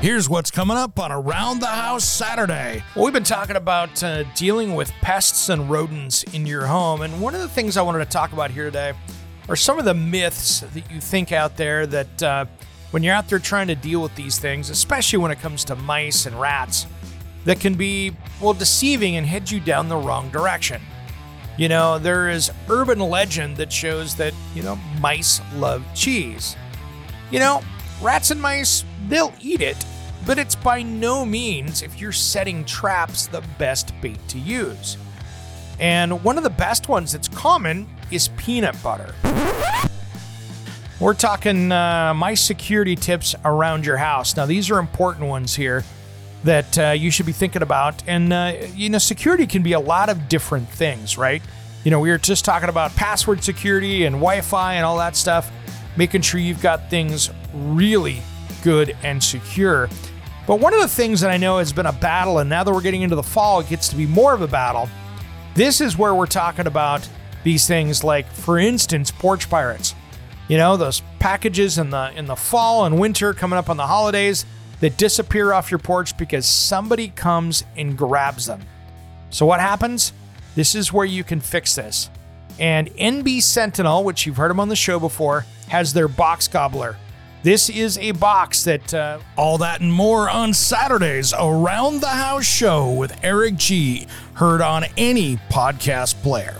Here's what's coming up on Around the House Saturday. Well, we've been talking about uh, dealing with pests and rodents in your home, and one of the things I wanted to talk about here today are some of the myths that you think out there that uh, when you're out there trying to deal with these things, especially when it comes to mice and rats, that can be, well, deceiving and head you down the wrong direction. You know, there is urban legend that shows that, you know, mice love cheese. You know, rats and mice, they'll eat it, but it's by no means, if you're setting traps, the best bait to use. And one of the best ones that's common is peanut butter. We're talking uh, my security tips around your house. Now, these are important ones here that uh, you should be thinking about. And, uh, you know, security can be a lot of different things, right? You know, we were just talking about password security and Wi Fi and all that stuff, making sure you've got things really good and secure. But one of the things that I know has been a battle, and now that we're getting into the fall, it gets to be more of a battle. This is where we're talking about these things like, for instance, porch pirates. You know, those packages in the in the fall and winter coming up on the holidays that disappear off your porch because somebody comes and grabs them. So what happens? This is where you can fix this. And NB Sentinel, which you've heard them on the show before, has their box gobbler. This is a box that uh, all that and more on Saturdays around the house show with Eric G, heard on any podcast player.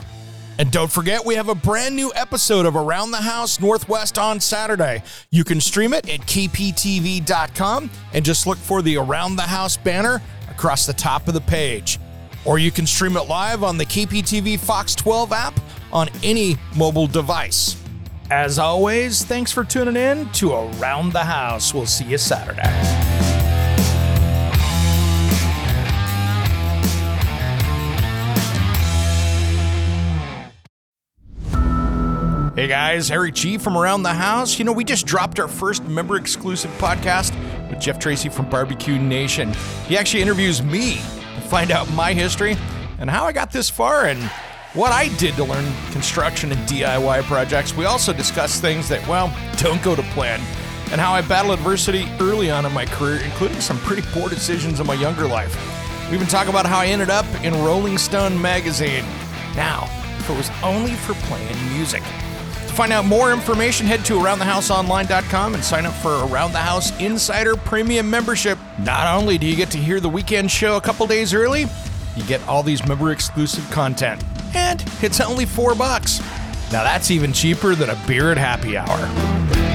And don't forget, we have a brand new episode of Around the House Northwest on Saturday. You can stream it at kptv.com and just look for the Around the House banner across the top of the page. Or you can stream it live on the KPTV Fox 12 app on any mobile device. As always, thanks for tuning in to Around the House. We'll see you Saturday. Hey guys, Eric G from Around the House. You know, we just dropped our first member exclusive podcast with Jeff Tracy from Barbecue Nation. He actually interviews me to find out my history and how I got this far and what I did to learn construction and DIY projects. We also discuss things that, well, don't go to plan and how I battle adversity early on in my career, including some pretty poor decisions in my younger life. We even talk about how I ended up in Rolling Stone magazine. Now, if it was only for playing music. To find out more information, head to AroundTheHouseOnline.com and sign up for Around the House Insider Premium membership. Not only do you get to hear the weekend show a couple days early, you get all these member exclusive content. And it's only four bucks. Now that's even cheaper than a beer at happy hour.